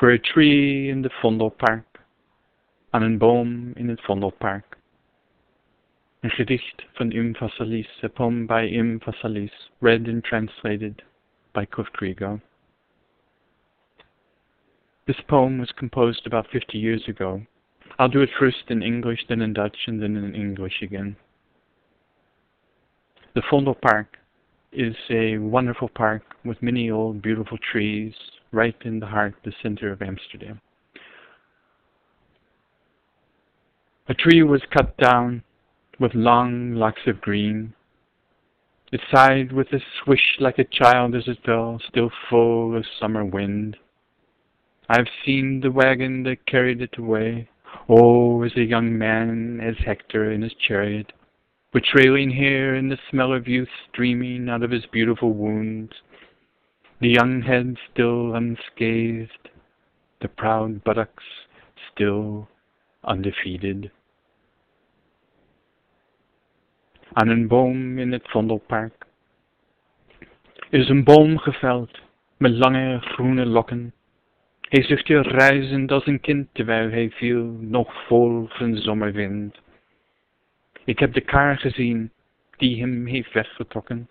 For a tree in de Vondelpark, aan een boom in het Vondelpark. Een gedicht van Im a poem by Im read and translated by Kurt. This poem was composed about 50 years ago. I'll do it first in English, then in Dutch, and then in English again. The Vondelpark is a wonderful park with many old beautiful trees right in the heart, the center of Amsterdam. A tree was cut down with long locks of green. It sighed with a swish like a child as it fell, still full of summer wind. I've seen the wagon that carried it away, oh, as a young man, as Hector in his chariot, with trailing hair and the smell of youth streaming out of his beautiful wounds, the young head still unscathed, the proud buttocks still undefeated. Aan een boom in het Vondelpark is een boom geveld met lange groene lokken. Hij zuchtte ruisend als een kind terwijl hij viel, nog vol van zomerwind. Ik heb de kar gezien die hem heeft weggetrokken.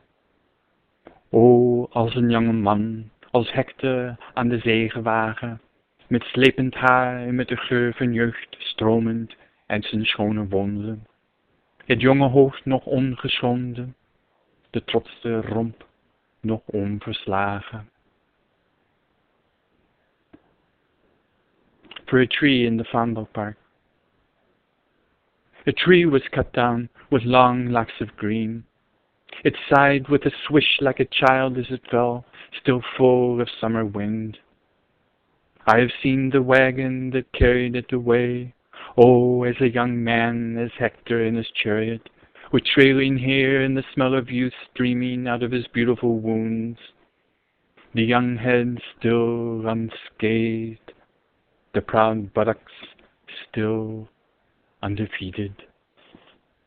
O, als een jonge man, als hekte aan de zegenwagen, met slepend haar en met de geur van jeugd stromend uit zijn schone wonden. Het jonge hoofd nog ongeschonden, de trotse romp nog onverslagen. For a tree in the Vondelpark. A tree was cut down with long locks of green. It sighed with a swish like a child as it fell, still full of summer wind. I have seen the wagon that carried it away, oh, as a young man, as Hector in his chariot, with trailing hair and the smell of youth streaming out of his beautiful wounds. The young head still unscathed, the proud buttocks still undefeated.